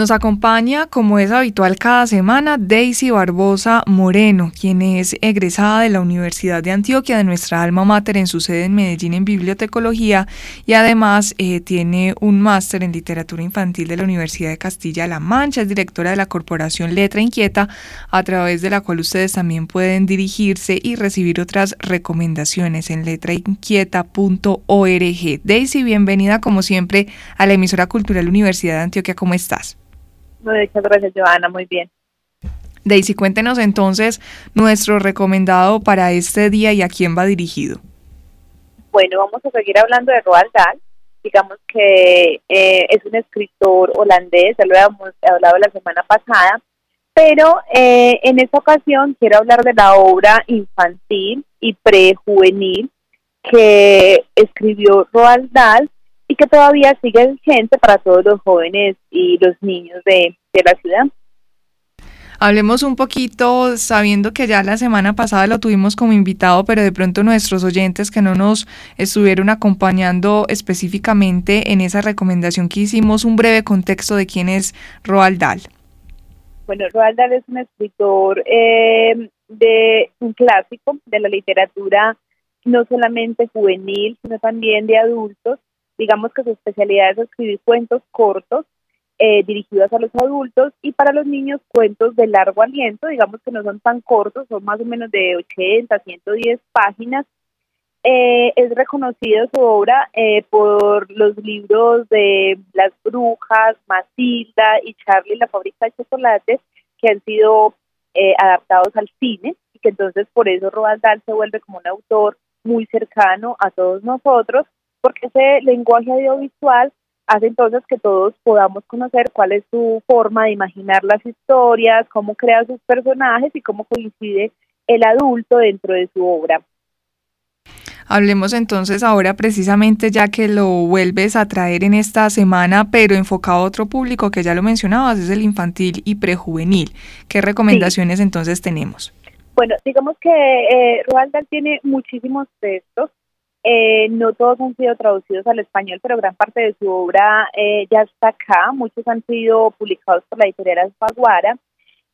Nos acompaña, como es habitual cada semana, Daisy Barbosa Moreno, quien es egresada de la Universidad de Antioquia, de nuestra alma mater, en su sede en Medellín en bibliotecología y además eh, tiene un máster en literatura infantil de la Universidad de Castilla-La Mancha. Es directora de la corporación Letra Inquieta, a través de la cual ustedes también pueden dirigirse y recibir otras recomendaciones en letrainquieta.org. Daisy, bienvenida como siempre a la emisora cultural Universidad de Antioquia. ¿Cómo estás? Muchas gracias, Joana. Muy bien. Daisy, cuéntenos entonces nuestro recomendado para este día y a quién va dirigido. Bueno, vamos a seguir hablando de Roald Dahl. Digamos que eh, es un escritor holandés, ya lo habíamos hablado la semana pasada, pero eh, en esta ocasión quiero hablar de la obra infantil y prejuvenil que escribió Roald Dahl y que todavía sigue vigente para todos los jóvenes y los niños de, la ciudad. Hablemos un poquito, sabiendo que ya la semana pasada lo tuvimos como invitado, pero de pronto nuestros oyentes que no nos estuvieron acompañando específicamente en esa recomendación que hicimos, un breve contexto de quién es Roald Dahl. Bueno, Roald Dahl es un escritor eh, de un clásico de la literatura, no solamente juvenil, sino también de adultos digamos que su especialidad es escribir cuentos cortos eh, dirigidos a los adultos y para los niños cuentos de largo aliento, digamos que no son tan cortos, son más o menos de 80, 110 páginas. Eh, es reconocido su obra eh, por los libros de Las Brujas, Matilda y Charlie la fábrica de chocolates que han sido adaptados al cine y que entonces por eso Roald Dahl se vuelve como un autor muy cercano a todos nosotros porque ese lenguaje audiovisual hace entonces que todos podamos conocer cuál es su forma de imaginar las historias, cómo crea sus personajes y cómo coincide el adulto dentro de su obra. Hablemos entonces ahora precisamente ya que lo vuelves a traer en esta semana, pero enfocado a otro público que ya lo mencionabas, es el infantil y prejuvenil. ¿Qué recomendaciones entonces tenemos? Bueno, digamos que eh, Roald Dahl tiene muchísimos textos eh, no todos han sido traducidos al español, pero gran parte de su obra eh, ya está acá. Muchos han sido publicados por la editorial Alfaguara.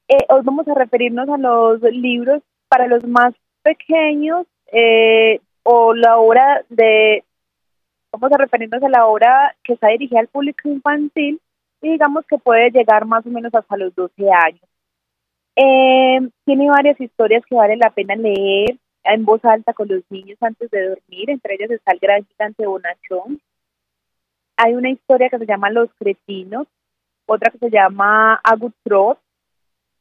Eh, hoy vamos a referirnos a los libros para los más pequeños eh, o la obra de, vamos a referirnos a la obra que está dirigida al público infantil y digamos que puede llegar más o menos hasta los 12 años. tiene varias historias que vale la pena leer en voz alta con los niños antes de dormir, entre ellas está el gran gigante bonachón. Hay una historia que se llama Los Cretinos, otra que se llama Agutrot,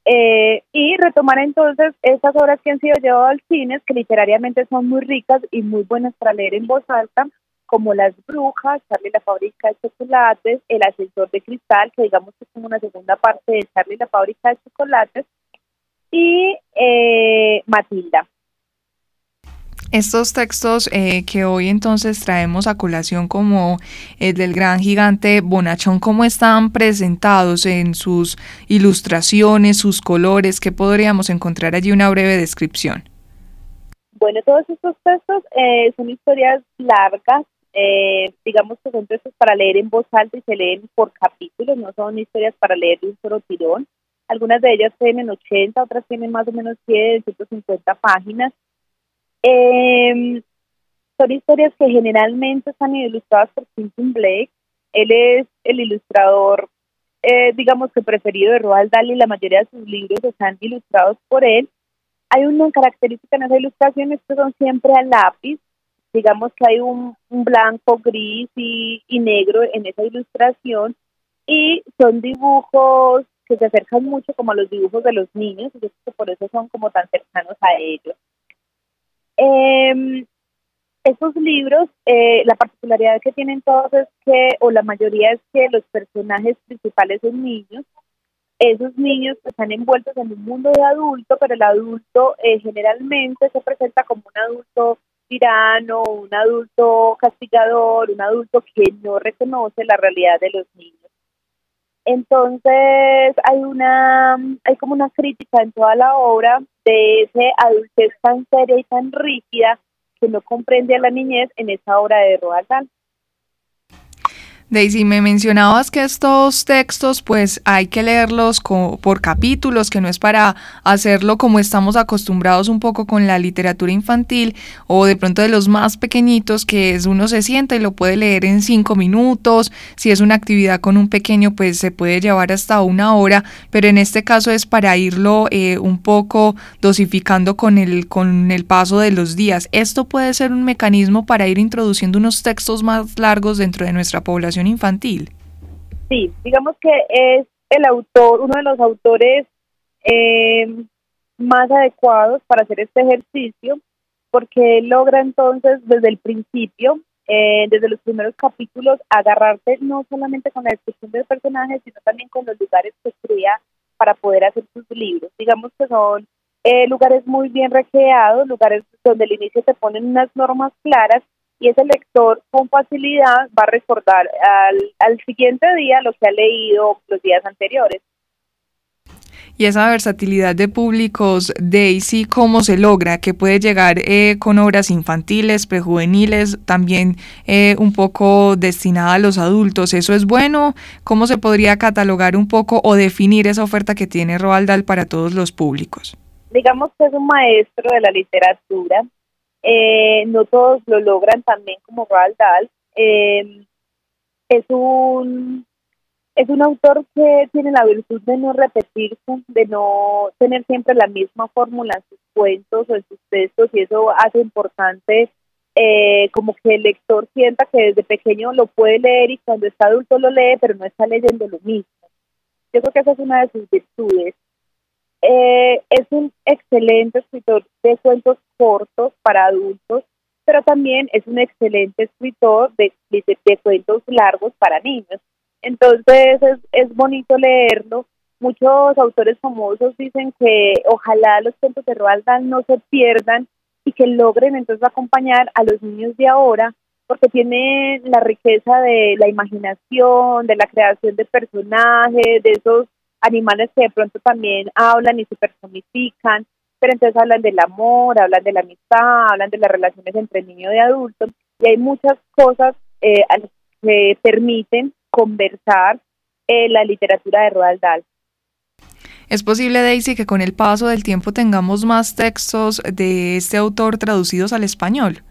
eh, y retomar entonces estas obras que han sido llevadas al cine, que literariamente son muy ricas y muy buenas para leer en voz alta, como Las Brujas, Charlie la Fábrica de Chocolates, El Ascensor de Cristal, que digamos que es como una segunda parte de Charlie la Fábrica de Chocolates, y eh, Matilda. Estos textos eh, que hoy entonces traemos a colación como el del gran gigante Bonachón, ¿cómo están presentados en sus ilustraciones, sus colores? ¿Qué podríamos encontrar allí una breve descripción? Bueno, todos estos textos eh, son historias largas, eh, digamos que son textos para leer en voz alta y se leen por capítulos, no son historias para leer de un solo tirón. Algunas de ellas tienen 80, otras tienen más o menos 100, 150 páginas eh, son historias que generalmente están ilustradas por Quentin Blake. Él es el ilustrador, eh, digamos que preferido de Roald Dahl y la mayoría de sus libros están ilustrados por él. Hay una característica en esa ilustración, es que son siempre a lápiz. Digamos que hay un, blanco, gris y, negro en esa ilustración y son dibujos que se acercan mucho como a los dibujos de los niños y por eso son como tan cercanos a ellos. Eh, libros, eh, la particularidad que tienen todos es que, o la mayoría es que los personajes principales son niños. Esos niños están envueltos en un mundo de adulto, pero el adulto eh, generalmente se presenta como un adulto tirano, un adulto castigador, un adulto que no reconoce la realidad de los niños. Entonces hay una, hay como una crítica en toda la obra de ese adultez tan seria y tan rígida que no comprende a la niñez en esa obra de Roald Dahl. Daisy, me mencionabas que estos textos pues hay que leerlos por capítulos, que no es para hacerlo como estamos acostumbrados un poco con la literatura infantil o de pronto de los más pequeñitos que es uno se sienta y lo puede leer en cinco minutos, si es una actividad con un pequeño pues se puede llevar hasta una hora, pero en este caso es para irlo eh, un poco dosificando con el, con el paso de los días. Esto puede ser un mecanismo para ir introduciendo unos textos más largos dentro de nuestra población infantil. Sí, digamos que es el autor, uno de los autores eh, más adecuados para hacer este ejercicio, porque logra entonces desde el principio, eh, desde los primeros capítulos, agarrarte no solamente con la descripción del personaje, sino también con los lugares que estudia para poder hacer sus libros. Digamos que son eh, lugares muy bien recreados, lugares donde al inicio te ponen unas normas claras y ese lector con facilidad va a recordar al, siguiente día lo que ha leído los días anteriores. Y esa versatilidad de públicos, Daisy, ¿cómo se logra? Que puede llegar eh, con obras infantiles, prejuveniles, también eh, un poco destinada a los adultos. ¿Eso es bueno? ¿Cómo se podría catalogar un poco o definir esa oferta que tiene Roald Dahl para todos los públicos? Digamos que es un maestro de la literatura, eh, no todos lo logran también como Roald Dahl. Eh, es un es un autor que tiene la virtud de no repetirse, de no tener siempre la misma fórmula en sus cuentos o en sus textos y eso hace importante eh, como que el lector sienta que desde pequeño lo puede leer y cuando está adulto lo lee, pero no está leyendo lo mismo. Yo creo que esa es una de sus virtudes. Eh, es un excelente escritor de cuentos cortos para adultos, pero también es un excelente escritor de, de, cuentos largos para niños. Entonces es, es bonito leerlo. Muchos autores famosos dicen que ojalá los cuentos de Roald Dahl no se pierdan y que logren entonces acompañar a los niños de ahora porque tiene la riqueza de la imaginación, de la creación de personajes, de esos animales que de pronto también hablan y se personifican, pero entonces hablan del amor, hablan de la amistad, hablan de las relaciones entre niño y adulto, y hay muchas cosas eh, que permiten conversar en la literatura de Roald Dahl. ¿Es posible, Daisy, que con el paso del tiempo tengamos más textos de este autor traducidos al español?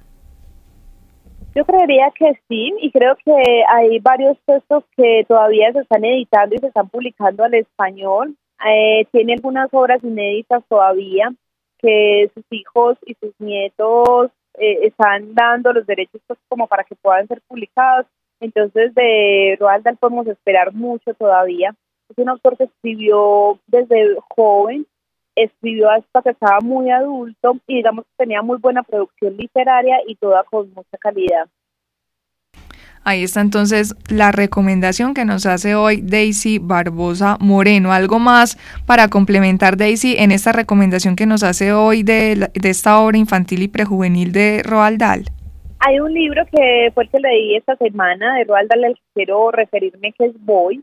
Yo creería que sí, y creo que hay varios textos que todavía se están editando y se están publicando al español. Eh, tiene algunas obras inéditas todavía que sus hijos y sus nietos eh, están dando los derechos pues, como para que puedan ser publicados. Entonces de Roald Dahl podemos esperar mucho todavía. Es un autor que escribió desde joven, escribió hasta que estaba muy adulto y digamos que tenía muy buena producción literaria y toda con mucha calidad. Ahí está entonces la recomendación que nos hace hoy Daisy Barbosa Moreno. Algo más para complementar, Daisy, en esta recomendación que nos hace hoy de, esta obra infantil y prejuvenil de Roald Dahl. Hay un libro que fue el que leí esta semana de Roald Dahl, al que quiero referirme, que es Boy.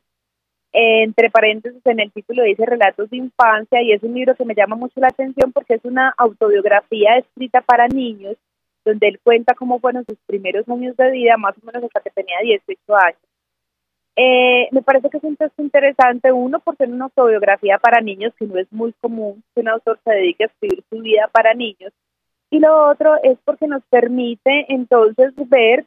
Entre paréntesis, en el título dice Relatos de Infancia y es un libro que me llama mucho la atención porque es una autobiografía escrita para niños donde él cuenta cómo fueron sus primeros años de vida, más o menos hasta que tenía 18 años. Eh, me parece que es un texto interesante, uno, por ser una autobiografía para niños, que no es muy común que un autor se dedique a escribir su vida para niños, y lo otro es porque nos permite entonces ver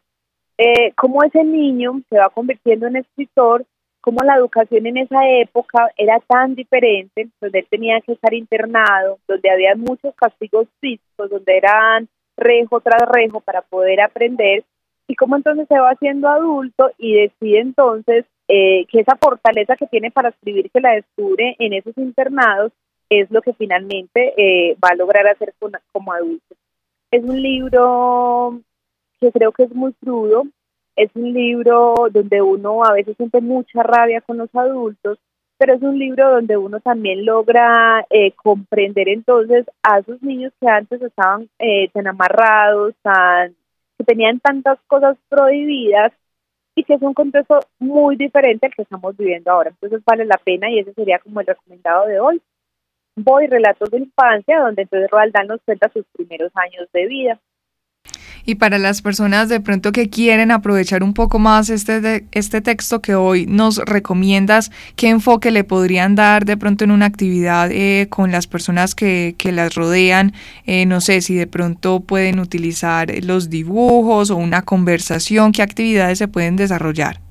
eh, cómo ese niño se va convirtiendo en escritor, cómo la educación en esa época era tan diferente, donde él tenía que estar internado, donde había muchos castigos físicos, donde eran rejo tras rejo para poder aprender y cómo entonces se va haciendo adulto y decide entonces eh, que esa fortaleza que tiene para escribir que la descubre en esos internados es lo que finalmente eh, va a lograr hacer como adulto. Es un libro que creo que es muy crudo, es un libro donde uno a veces siente mucha rabia con los adultos, pero es un libro donde uno también logra eh, comprender entonces a esos niños que antes estaban eh, tan amarrados, tan, que tenían tantas cosas prohibidas y que es un contexto muy diferente al que estamos viviendo ahora. Entonces vale la pena y ese sería como el recomendado de hoy. Voy Relatos de Infancia, donde entonces Roald Dahl nos cuenta sus primeros años de vida. Y para las personas de pronto que quieren aprovechar un poco más este, este texto que hoy nos recomiendas, ¿qué enfoque le podrían dar de pronto en una actividad eh, con las personas que, que las rodean? Eh, no sé si de pronto pueden utilizar los dibujos o una conversación, ¿qué actividades se pueden desarrollar?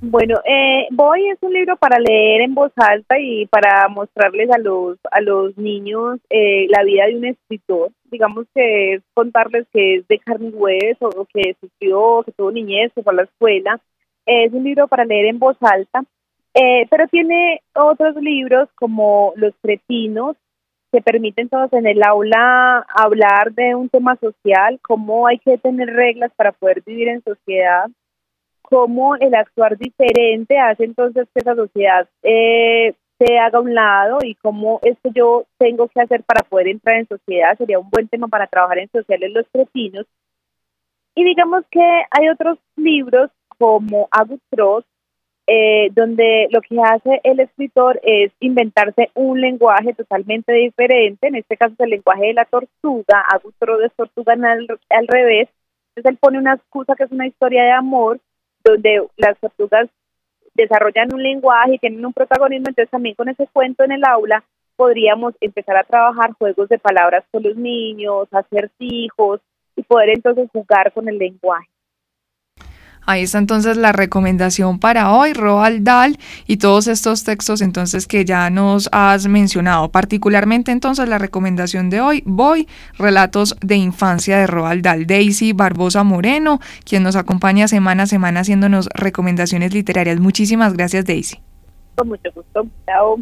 Bueno, eh, Voy es un libro para leer en voz alta y para mostrarles a los a los niños eh, la vida de un escritor. Digamos que es contarles que es de carne y o que sufrió, que tuvo niñez, que fue a la escuela. es un libro para leer en voz alta, eh, pero tiene otros libros como Los Cretinos, que permiten todos en el aula hablar de un tema social, cómo hay que tener reglas para poder vivir en sociedad cómo el actuar diferente hace entonces que esa sociedad eh, se haga a un lado y cómo es que yo tengo que hacer para poder entrar en sociedad. Sería un buen tema para trabajar en sociales los cretinos. Y digamos que hay otros libros como Agustros, eh, donde lo que hace el escritor es inventarse un lenguaje totalmente diferente, en este caso es el lenguaje de la tortuga, Agustros es tortuga al, al revés, entonces él pone una excusa que es una historia de amor, donde las tortugas desarrollan un lenguaje y tienen un protagonismo, entonces también con ese cuento en el aula podríamos empezar a trabajar juegos de palabras con los niños, hacer hijos y poder entonces jugar con el lenguaje. Ahí está entonces la recomendación para hoy, Roald Dahl y todos estos textos entonces que ya nos has mencionado. Particularmente entonces la recomendación de hoy, Voy, Relatos de Infancia de Roald Dahl. Daisy Barbosa Moreno, quien nos acompaña semana a semana haciéndonos recomendaciones literarias. Muchísimas gracias, Daisy. Con mucho gusto. Chao.